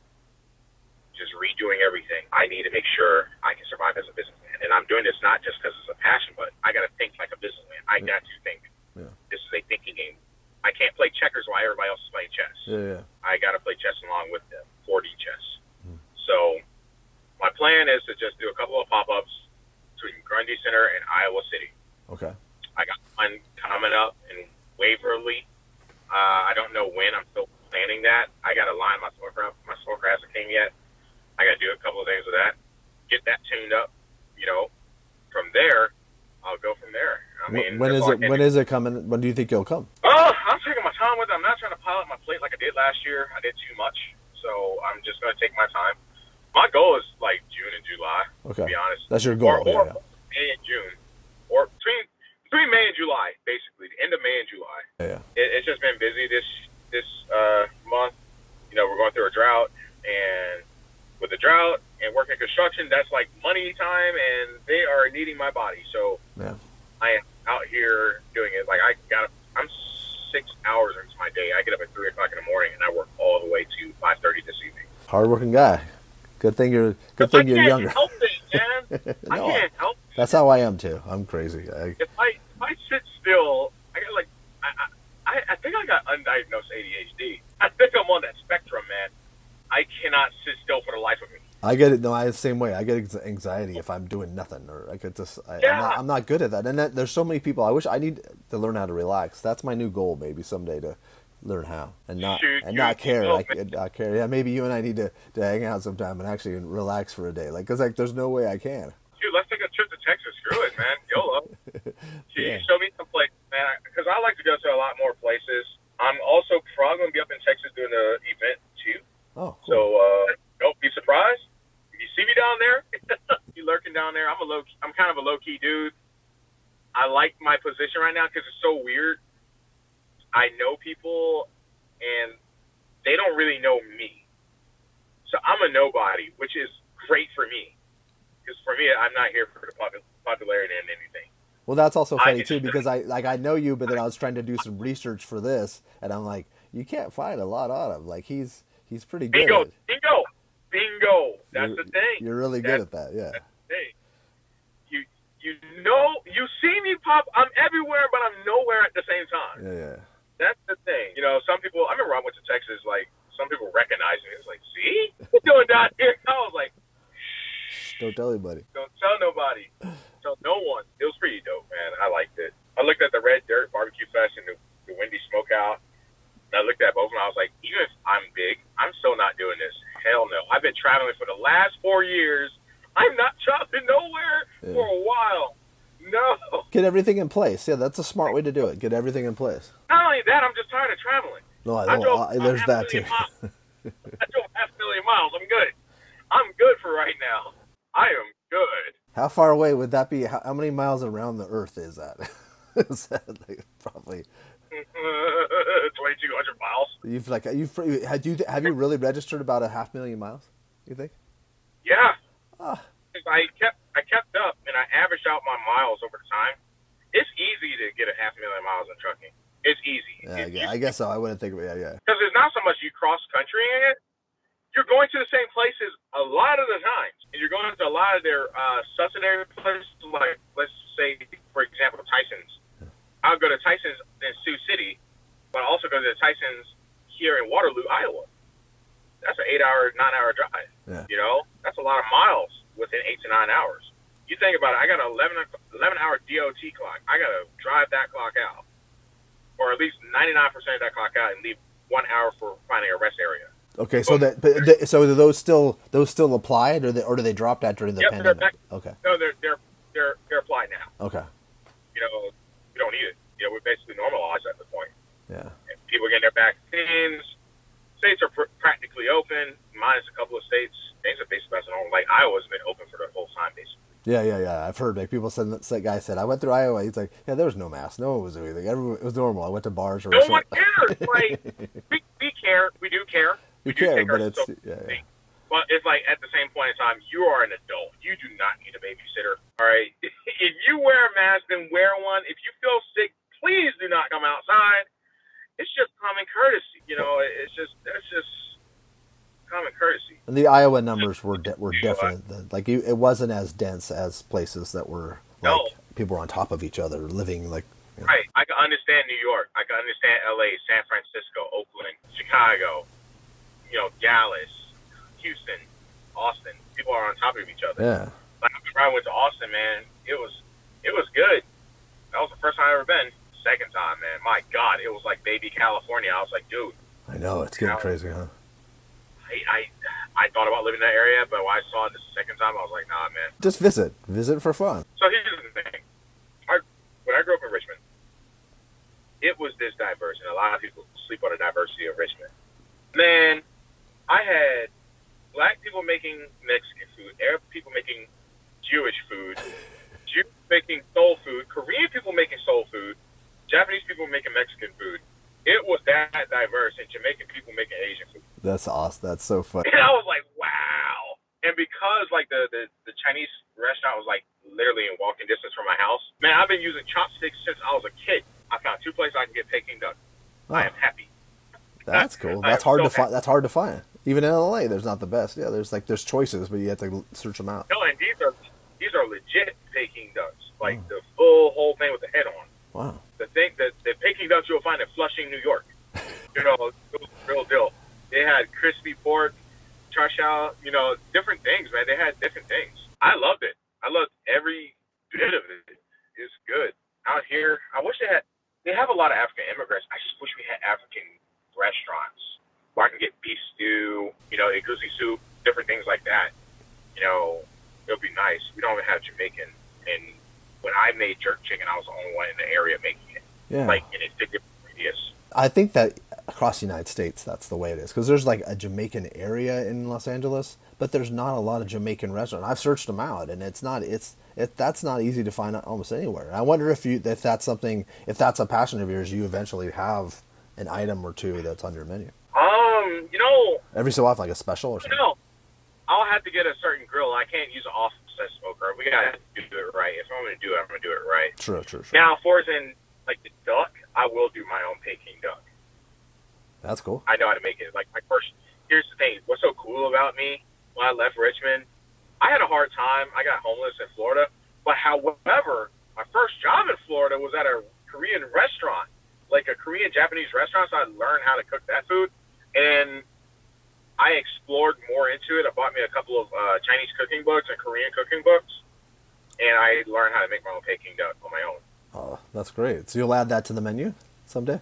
Just redoing everything. I need to make sure I can survive as a businessman. And I'm doing this not just because it's a passion, but I got to think like a businessman. I yeah. got to think. Yeah. This is a thinking game. I can't play checkers while everybody else is playing chess. Yeah, yeah. When is it? Coming? When do you think you'll come? Oh, I'm taking my time with it. I'm not trying to pile up my plate like I did last year. I did too much, so I'm just going to take my time. My goal is like June and July. Okay. To be honest, That's your goal. or, or yeah, and June, or between between May and July, basically the end of May and July. yeah. yeah. It, it's just been busy this this uh, month. You know, we're going through a drought, and with the drought and working construction, that's like money time, and they are needing my body. So Yeah. I am out here doing it. Like I got, I'm six hours into my day. I get up at three o'clock in the morning, and I work all the way to five thirty this evening. Hardworking guy. Good thing you're. Good thing I you're younger. help it, man. I can't help. it. That's how I am too. I'm crazy. I, If I if I sit still, I got like I I, I think I got undiagnosed ADHD. I think I'm on that spectrum, man. I cannot sit still for the life of me. I get it. No, I the same way. I get anxiety if I'm doing nothing, or I get this. I, I'm, Yeah. not, I'm not good at that. And that, there's so many people. I wish I need to learn how to relax. That's my new goal, maybe someday to learn how and not Shoot, and not care. I not care. Yeah, maybe you and I need to, to hang out sometime and actually relax for a day. Like, cause like there's no way I can. Dude, let's take a trip to Texas. Screw it, man. YOLO. Should Yeah. show me some places, man? Because I like to go to a lot more places. I'm also probably going to be up in Texas doing an event, too. Oh, So uh, don't be surprised if you see me down there. you lurking down there. I'm a low. I'm kind of a low key dude. I like my position right now because it's so weird. I know people, and they don't really know me. So I'm a nobody, which is great for me. Because for me, I'm not here for the popu- popularity and anything. Well, that's also funny too because I like I know you, but then I was trying to do some research for this, and I'm like, you can't find a lot on him. Like he's he's pretty good. Bingo, bingo, bingo. That's You're- the thing. You're really good at that. Yeah. Hey, you you know you see me pop. I'm everywhere, but I'm nowhere at the same time. Yeah. Yeah. That's the thing. You know, some people. I remember I went to Texas. Like some people recognize me. It's like, see, what you doing down here? I was like, Shh, don't tell anybody. don't tell nobody. Tell no one. It was pretty dope, man. I liked it. I looked at the Red Dirt Barbecue Fest and the, the Windy Smokeout. And I looked at both of them. I was like, even if I'm big, I'm still not doing this. Hell no. I've been traveling for the last four years. I'm not traveling nowhere Yeah. for a while. No. Get everything in place. Yeah, that's a smart way to do it. Get everything in place. Not only that, I'm just tired of traveling. No, I, I drove I- there's that too. I drove half a million miles. I'm good. I'm good for right now. I am good. How far away would that be? How, how many miles around the Earth is that? is that like, probably 2,200 miles. you've like you've had you have you really registered about a half million miles? You think? Yeah. Ah. I kept I kept up and I averaged out my miles over time. It's easy to get a half million miles in trucking. It's easy. Yeah, I It's guess, I guess so. I wouldn't think of it. Yeah, yeah. because it's not so much you cross country in it. You're going to the same places a lot of the times, and you're going to a lot of their uh, subsidiary places, like let's say, for example, Tyson's. I'll go to Tyson's in Sioux City, but I also go to the Tyson's here in Waterloo, Iowa. That's an eight-hour, nine-hour drive. Yeah. You know, that's a lot of miles within eight to nine hours. You think about it. I got an 11, 11 hour DOT clock. I got to drive that clock out, or at least 99% of that clock out, and leave one hour for finding a rest area. Okay, so that but so do those still those still apply, or they, or do they drop that during the Yep, pandemic? back. Okay, No, they're they're they're they're applied now. okay, You know, we don't need it. You know, we're basically normalized at the point. yeah, And people getting their vaccines. States are pr- practically open, minus a couple of states. Things are basically normal. Like Iowa's been open for the whole time, basically. yeah, yeah, yeah. I've heard like people said. That guy said I went through Iowa. He's like, yeah, there was no mask. No one was doing anything. Everyone, it was normal. I went to bars or No one cares. Like we, we care. We do care. We do care, but it's yeah, yeah. But it's like at the same point in time, you are an adult. You do not need a babysitter. All right. if you wear a mask, then wear one. If you feel sick, please do not come outside. It's just common courtesy. You know, it's just that's just common courtesy. And the Iowa numbers were de- were different. Like you, it wasn't as dense as places that were like No. people were on top of each other, living like. you know. Right. I can understand New York. I can understand L.A., San Francisco, Oakland, Chicago. You know, Dallas, Houston, Austin. people are on top of each other. Yeah. Like I went to Austin, man, it was it was good. That was the first time I ever been. Second time, man, my God, it was like baby California. I was like, dude, I know it's getting crazy, huh? I I, I thought about living in that area, but when I saw it the second time, I was like, nah, man. Just visit, visit for fun. So here's the thing. I, when I grew up in Richmond, it was this diverse, and a lot of people sleep on the diversity of Richmond. Man, I had black people making Mexican food, Arab people making Jewish food, Jews making soul food, Korean people making soul food, Japanese people making Mexican food. It was that diverse, and Jamaican people making Asian food. That's awesome. That's so fun. And I was like, wow. And because like the, the, the Chinese restaurant was like literally in walking distance from my house, man, I've been using chopsticks since I was a kid. I found two places I can get Peking duck. I Oh, am happy. that's cool. That's hard so to find. That's hard to find. Even in LA, there's not the best. Yeah, there's like there's choices, but you have to search them out. No, and these are these are legit Peking ducks, like the full whole thing with the head on. Wow. The thing that the Peking ducks you'll find in Flushing, New York. You know, it was the real deal. They had crispy pork, siu, you know, different things, man. They had different things. I loved it. I loved every bit of it. It's good. Out here, I wish they had. They have a lot of African immigrants. I just wish we had African restaurants where I can get beef stew, you know, egusi soup, different things like that. You know, it would be nice. We don't even have Jamaican. And when I made jerk chicken, I was the only one in the area making it, Yeah. like in a different radius. I think that across the United States, that's the way it is. Because there's like a Jamaican area in Los Angeles, but there's not a lot of Jamaican restaurants. I've searched them out, and it's not. It's it. That's not easy to find almost anywhere. I wonder if you if that's something if that's a passion of yours, you eventually have an item or two that's on your menu Um, you know, every so often, like a special or you something. know, I'll have to get a certain grill. I can't use an offset smoker. We gotta do it right. If I'm gonna do it, I'm gonna do it right. True, true, true. Now, for as in like the duck, I will do my own Peking duck. That's cool. I know how to make it. Like my first. Here's the thing. What's so cool about me? When I left Richmond, I had a hard time. I got homeless in Florida. But however, my first job in Florida was at a Korean restaurant, like a Korean Japanese restaurant. So I learned how to cook that food, and I explored more into it. I bought me a couple of uh, Chinese cooking books and Korean cooking books, and I learned how to make my own Peking duck on my own. Oh, that's great. So you'll add that to the menu someday.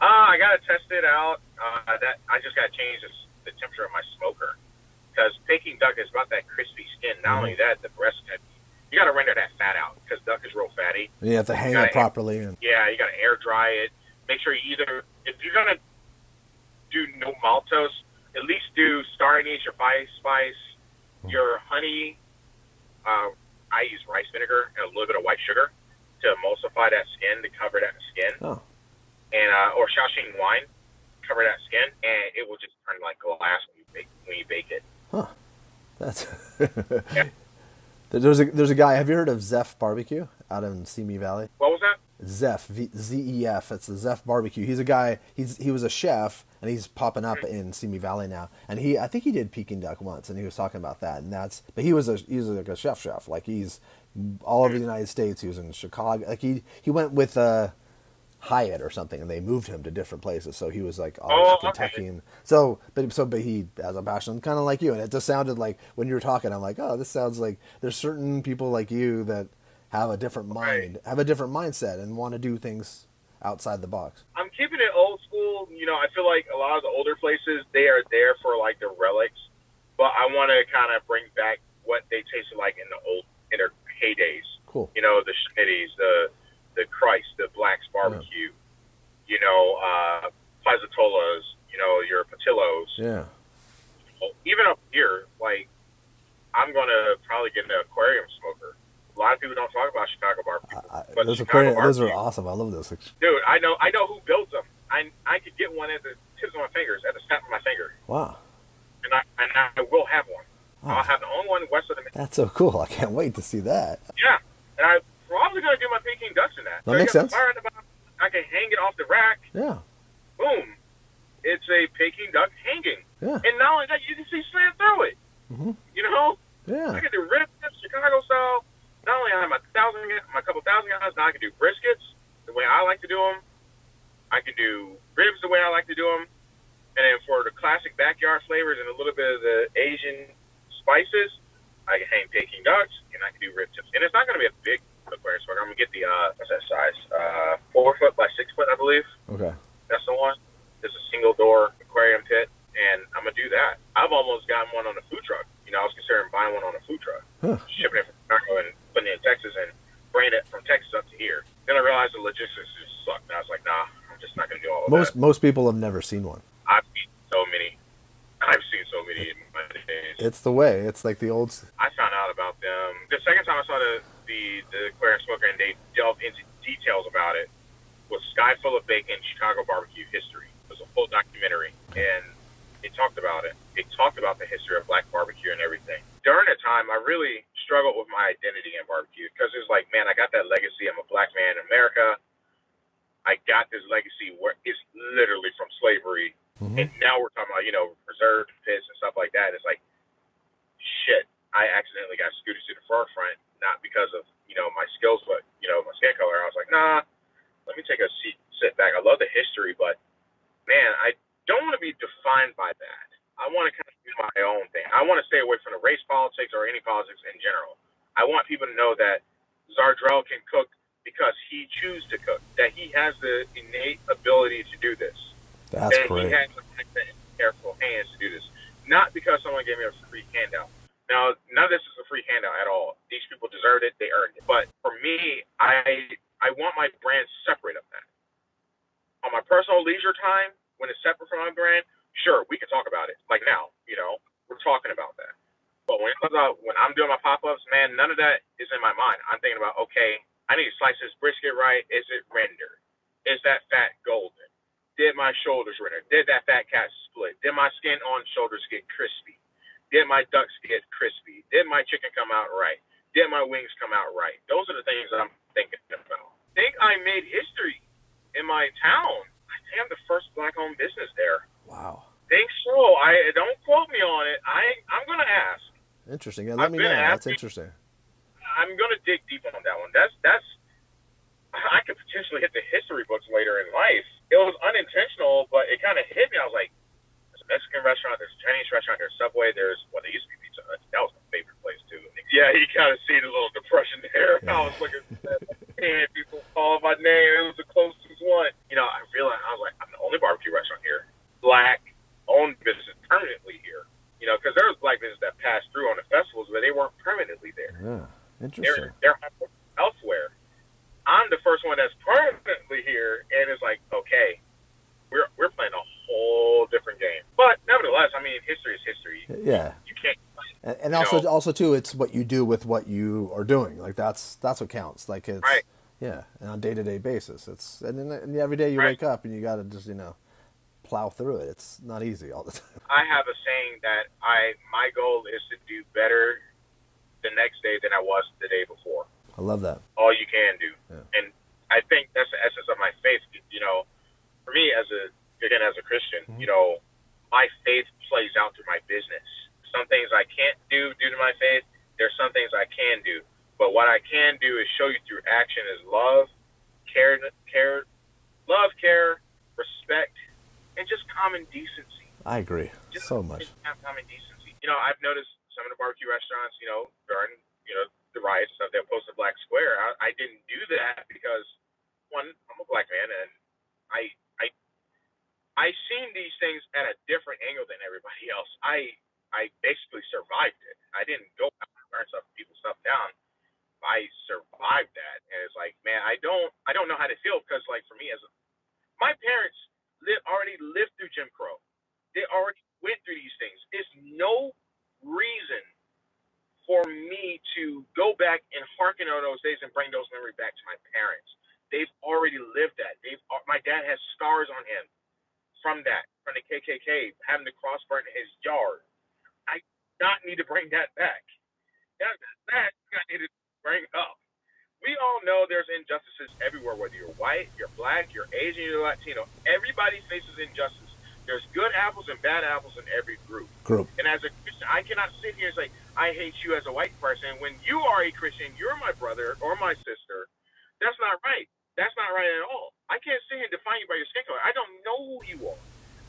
Uh, I gotta test it out. Uh, that I just gotta change the, the temperature of my smoker because Peking duck is about that crispy skin. Not only that, the breast. You gotta render that fat out because duck is real fatty. You have to hang Got it properly, and Yeah, you gotta air dry it. Make sure you either if you're gonna do no maltose, at least do star anise, your spice, spice, your honey. Uh, I use rice vinegar and a little bit of white sugar to emulsify that skin to cover that skin oh, and uh, or Shaoxing wine, cover that skin, and it will just turn like glass when you bake when you bake it. Huh. That's. there's a there's a guy. Have you heard of Zef Barbecue out in Simi Valley? What was that? Zef, Z E F. It's the Zef Barbecue. He's a guy. He's he was a chef, and he's popping up in Simi Valley now. And he, I think he did Peking duck once, and he was talking about that. And that's, but he was a he was like a chef chef. Like he's all over the United States. He was in Chicago. Like he he went with uh, Hyatt or something, and they moved him to different places. So he was like all Oh, Kentucky. okay. So, but so but he has a passion, kind of like you. And it just sounded like when you were talking, I'm like, oh, this sounds like there's certain people like you that have a different mind, have a different mindset, and want to do things outside the box. I'm keeping it old school. You know, I feel like a lot of the older places they are there for like the relics, but I want to kind of bring back what they tasted like in the old in their heydays. Cool. You know, the Smitty's, the the Kreuz, the Black's barbecue. You know, uh, Pizzitola's. You know, your Patillo's. Yeah. even up here, like I'm gonna probably get an aquarium smoker. A lot of people don't talk about Chicago barbecue, I, but those, are Chicago those are awesome. I love those. dude. I know, I know who builds them. I I could get one at the tips of my fingers, at the snap of my finger, Wow. and I and I will have one. Wow. I'll have the only one west of the. That's so cool. I can't wait to see that. Yeah, and I'm probably gonna do my Peking ducks in that. Makes sense. fire in the bottom, I can hang it off the rack. Yeah. Boom. It's a Peking duck hanging, Yeah. and not only that, you can see slant through it. Mhm. You know. Yeah. I can do ribs, Chicago style. Not only I have my thousand, my couple thousand gallons, now I can do briskets the way I like to do them. I can do ribs the way I like to do them, and then for the classic backyard flavors and a little bit of the Asian spices. I can hang Peking ducks, and I can do rib tips. And it's not going to be a big aquarium smoker. I'm going to get the uh, what's that size? Uh, four foot by six foot, I believe. Okay. That's the one. It's a single door aquarium pit, and I'm gonna do that. I've almost gotten one on a food truck. You know, I was considering buying one on a food truck, Huh. shipping it from Chicago and putting it in Texas and bringing it from Texas up to here. Then I realized the logistics just sucked. And I was like, nah, I'm just not gonna do all of Most people have never seen one. I've seen so many. I've seen so many in my days. It's the way. It's like the old. I found out about them the second time I saw the the, the aquarium smoker and they delved into details about it was Sky Full of Bacon Chicago Barbecue History. It was a full documentary and it talked about it. It talked about the history of black barbecue and everything. During that time, I really struggled with my identity in barbecue because it was like, man, I got that legacy. I'm a black man in America. I got this legacy where it's literally from slavery Mhm. and now we're talking about, you know, preserved pits and stuff like that. It's like, shit, Accidentally got scooted to the forefront, not because of, you know, my skills, but, you know, my skin color. I was like, nah, let me take a seat, sit back. I love the history, but man, I don't want to be defined by that. I want to kind of do my own thing. I want to stay away from the race politics or any politics in general. I want people to know that Zardrell can cook because he chooses to cook, that he has the innate ability to do this That's and great. he had the careful hands to do this. Not because someone gave me a free handout. Now, none of this is a free handout at all. These people deserved it; they earned it. But for me, I I want my brand separate of that. On my personal leisure time, when it's separate from my brand, sure, we can talk about it. Like now, you know, we're talking about that. But when it comes out, when I'm doing my pop-ups, man, none of that is in my mind. I'm thinking about, okay, I need to slice this brisket right. Is it rendered? Is that fat golden? Did my shoulders render? Did that fat cat split? Did my skin on shoulders get crispy? Did my ducks get crispy? Did my chicken come out right? Did my wings come out right? Those are the things I'm thinking about. I think I made history in my town. I think I'm the first black-owned business there. Wow. Think so? I don't quote me on it. I I'm gonna ask. Interesting. Yeah, let I've me know. That's interesting. I'm gonna dig deep on that one. That's that's I could potentially hit the history books later in life. It was unintentional, but it kind of hit me. I was like, Mexican restaurant, there's a Chinese restaurant, there's Subway, there's well, there used to be Pizza Hut. That was my favorite place too. Yeah, you kind of see the little depression there. I was looking, and people calling my name. It was the closest one. You know, I realized I was like, I'm the only barbecue restaurant here, black owned business permanently here. You know, because there was black business that passed through on the festivals, but they weren't permanently there Yeah. Interesting. they're, they're elsewhere. I'm the first one that's permanently here, and it's like, okay, we're we're playing a whole different game. But nevertheless, I mean, history is history. Yeah. You can't. And, and You also, know- also too, it's what you do with what you are doing. Like that's that's what counts. Like it's Right. yeah, and on day to day basis. It's and then and every day you Right. wake up and you got to just you know plow through it. It's not easy all the time. I have a saying that I my goal is to do better the next day than I was the day before. I love that. all you can do. Yeah. And I think that's the essence of my faith. You know, for me as a again as a Christian, Mhm. you know, my faith plays out through my business. Some things I can't do due to my faith. There's some things I can do, but what I can do is show you through action is love, care, care, love, care, respect, and just common decency I agree just so much. just have common decency. You know, I've noticed some of the barbecue restaurants, you know, during you know the riots and stuff, they'll post a black square. I, I didn't do that because one, I'm a black man, and I I I seen these things at a different angle than everybody else. I I basically survived it. I didn't go out and burn stuff, people stuff down. I survived that, and it's like, man, I don't I don't know how to feel because like for me as a, my parents live already lived through Jim Crow they already went through these things. It's no reason for me to go back on those days and bring those memories back to my parents. They've already lived that. They've my dad has scars on him from that, from the KKK, having the cross burnt in his yard. I do not need to bring that back. That that I need to bring up. We all know there's injustices everywhere, whether you're white, you're black, you're Asian, you're Latino. Everybody faces injustice. There's good apples and bad apples in every group. Group. And as a Christian, I cannot sit here and say, I hate you as a white person. When you are a Christian, you're my brother or my sister. That's not right. That's not right at all. I can't sit here and define you by your skin color. I don't know who you are.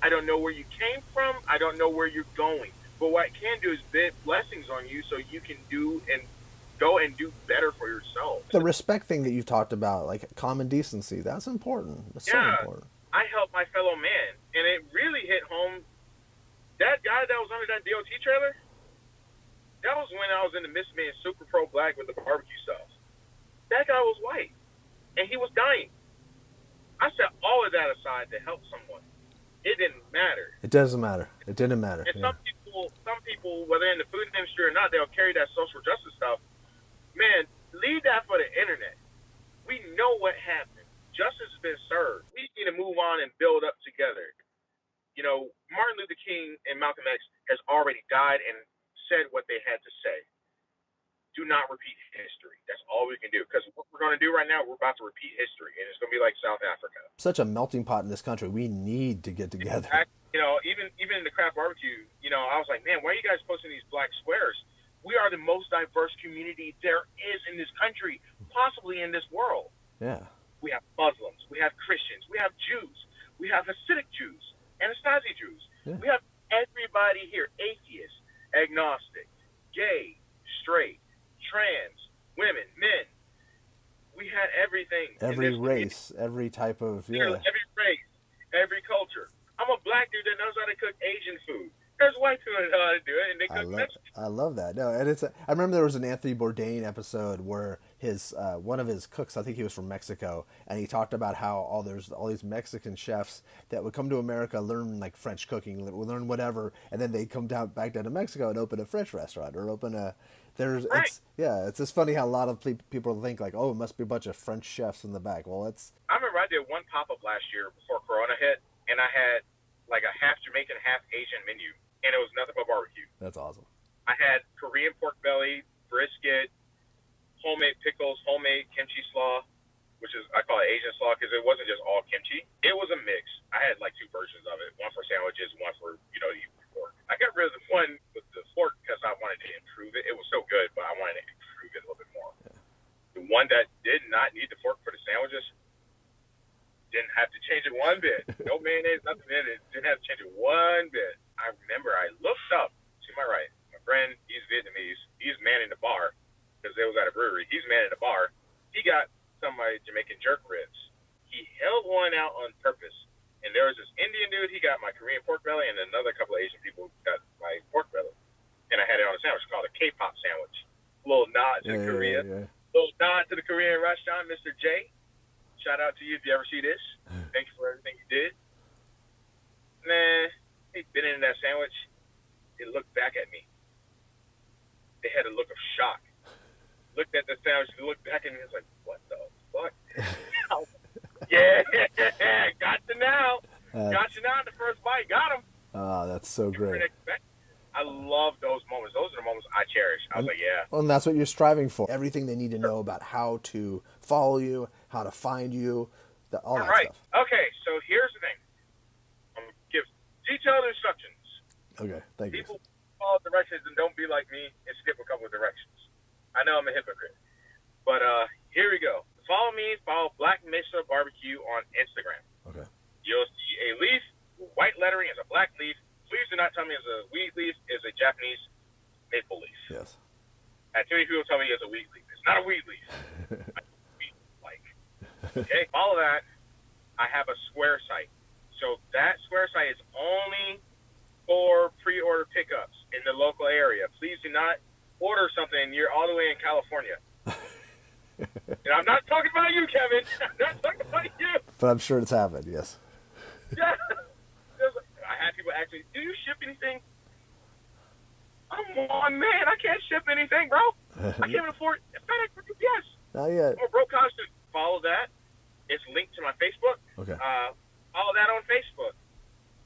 I don't know where you came from. I don't know where you're going. But what I can do is bid blessings on you so you can do and go and do better for yourself. The respect thing that you talked about, like common decency, that's important. That's Yeah. so important. I helped my fellow man, and it really hit home. That guy that was under that DOT trailer, that was when I was in the midst of being super pro black with the barbecue sauce. That guy was white, and he was dying. I set all of that aside to help someone. It didn't matter. It doesn't matter. It didn't matter. And Yeah. some people, some people, whether in the food industry or not, they'll carry that social justice stuff. Man, leave that for the internet. We know what happened. Justice has been served. We need to move on and build up together. You know, Martin Luther King and Malcolm X has already died and said what they had to say. Do not repeat history. That's all we can do. Because what we're going to do right now, we're about to repeat history, and it's going to be like South Africa. Such a melting pot in this country. We need to get together. Act- you know, even even in the craft barbecue, you know, I was like, man, why are you guys posting these black squares? We are the most diverse community there is in this country, possibly in this world. Yeah. We have Muslims, we have Christians, we have Jews, we have Hasidic Jews, Anastasia Jews. Yeah. We have everybody here, atheists, agnostic, gay, straight, trans, women, men. We had everything. Every this community. race, every type of yeah. Every race, every culture. I'm a black dude that knows how to cook Asian food. There's white people that know how to do it, and they I cook love, Mexican. I love that. No, and it's. I remember there was an Anthony Bourdain episode where his uh, one of his cooks, I think he was from Mexico, and he talked about how all there's all these Mexican chefs that would come to America, learn like French cooking, learn whatever, and then they come down back down to Mexico and open a French restaurant or open a. There's Right. it's yeah, it's just funny how a lot of pe- people think like, oh, it must be a bunch of French chefs in the back. Well, it's I remember I did one pop up last year before Corona hit, and I had like a half Jamaican, half Asian menu, and it was nothing but barbecue. that's awesome. I had Korean pork belly, brisket, homemade pickles, homemade kimchi slaw, which is I call it Asian slaw because it wasn't just all kimchi. It was a mix. I had like two versions of it, one for sandwiches, one for you know to pork. I got rid of the one with the fork because I wanted to improve it. It was so good, but I wanted to improve it a little bit more. The one that did not need the fork for the sandwiches didn't have to change it one bit. No mayonnaise, nothing in it. Didn't have to change it one bit. I remember I looked up to my right. My friend, he's Vietnamese. He's manning the bar because they was at a brewery. He's manning the bar. He got some of my Jamaican jerk ribs. He held one out on purpose. And there was this Indian dude, he got my Korean pork belly, and another couple of Asian people got my pork belly. And I had it on a sandwich called a K-pop sandwich. A little nod to yeah, Korea. yeah, yeah. Little nod to the Korean restaurant, Mr. J. Shout out to you if you ever see this. Thank you for everything you did. Man, they bit into that sandwich. They looked back at me. They had a look of shock. Looked at the sandwich, they looked back at me and was like, what the fuck? yeah, got you now. Uh, Got you now in the first bite. Got him. Ah, that's so great. I love those moments. Those are the moments I cherish. I was like, yeah. Well, and that's what you're striving for. Everything they need to know about how to follow you, how to find you, the, all All that right. stuff. Okay, so here's the thing. I'm going to give detailed instructions. Okay, thank you. People follow directions and don't be like me and skip a couple of directions. I know I'm a hypocrite. But uh here we go. Follow me, follow Black Mesa Barbecue on Instagram. Okay. You'll see a leaf, white lettering is a black leaf. Please do not tell me it's a weed leaf, it's a Japanese maple leaf. Yes. And too many people tell me it's a weed leaf. It's not a weed leaf. Okay, follow that. I have a square site. So that square site is only for pre-order pickups in the local area. Please do not order something you're all the way in California. and I'm not talking about you, Kevin. I'm not talking about you. But I'm sure it's happened. Yes. Yeah. I had people ask me, "Do you ship anything?" I'm one man. I can't ship anything, bro. I can't even afford FedEx UPS. Not yet. Oh, or broke constant. Follow that. It's linked to my Facebook. Okay. Uh, follow that on Facebook.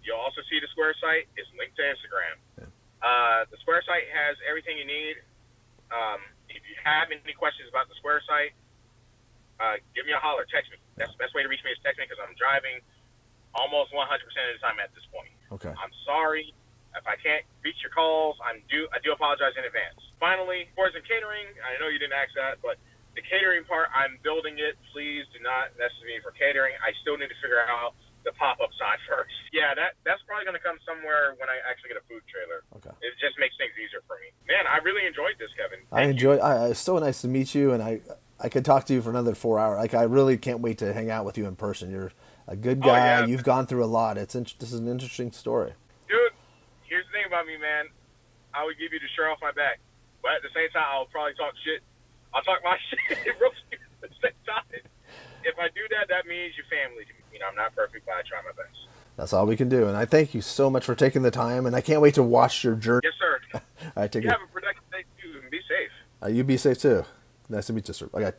You'll also see the Square site. It's linked to Instagram. Yeah. Uh, the Square site has everything you need. Um, if you have any questions about the Square site, uh, give me a holler. Text me. That's the best way to reach me is text me because I'm driving almost 100% of the time at this point. Okay. I'm sorry if I can't reach your calls. I'm do I do apologize in advance. Finally, Poison Catering. I know you didn't ask that, but the catering part, I'm building it. Please do not message me for catering. I still need to figure out the pop up side first. Yeah, that that's probably gonna come somewhere when I actually get a food trailer. Okay. It just makes things easier for me. Man, I really enjoyed this, Kevin. I Thank you. enjoy. I, it's so nice to meet you, and I I could talk to you for another four hours. Like I really can't wait to hang out with you in person. You're a good Oh, guy. yeah. You've gone through a lot. It's in, this is an interesting story. Dude, here's the thing about me, man. I would give you the shirt off my back, but at the same time, I'll probably talk shit. I'll talk my shit and roast you at the same time. If I do that, that means your family. You know, I'm not perfect, but I try my best. That's all we can do. And I thank you so much for taking the time. And I can't wait to watch your journey. Yes, sir. All right, take it. You care. have a productive day too, and be safe. Uh, you be safe too. Nice to meet you, sir. Okay.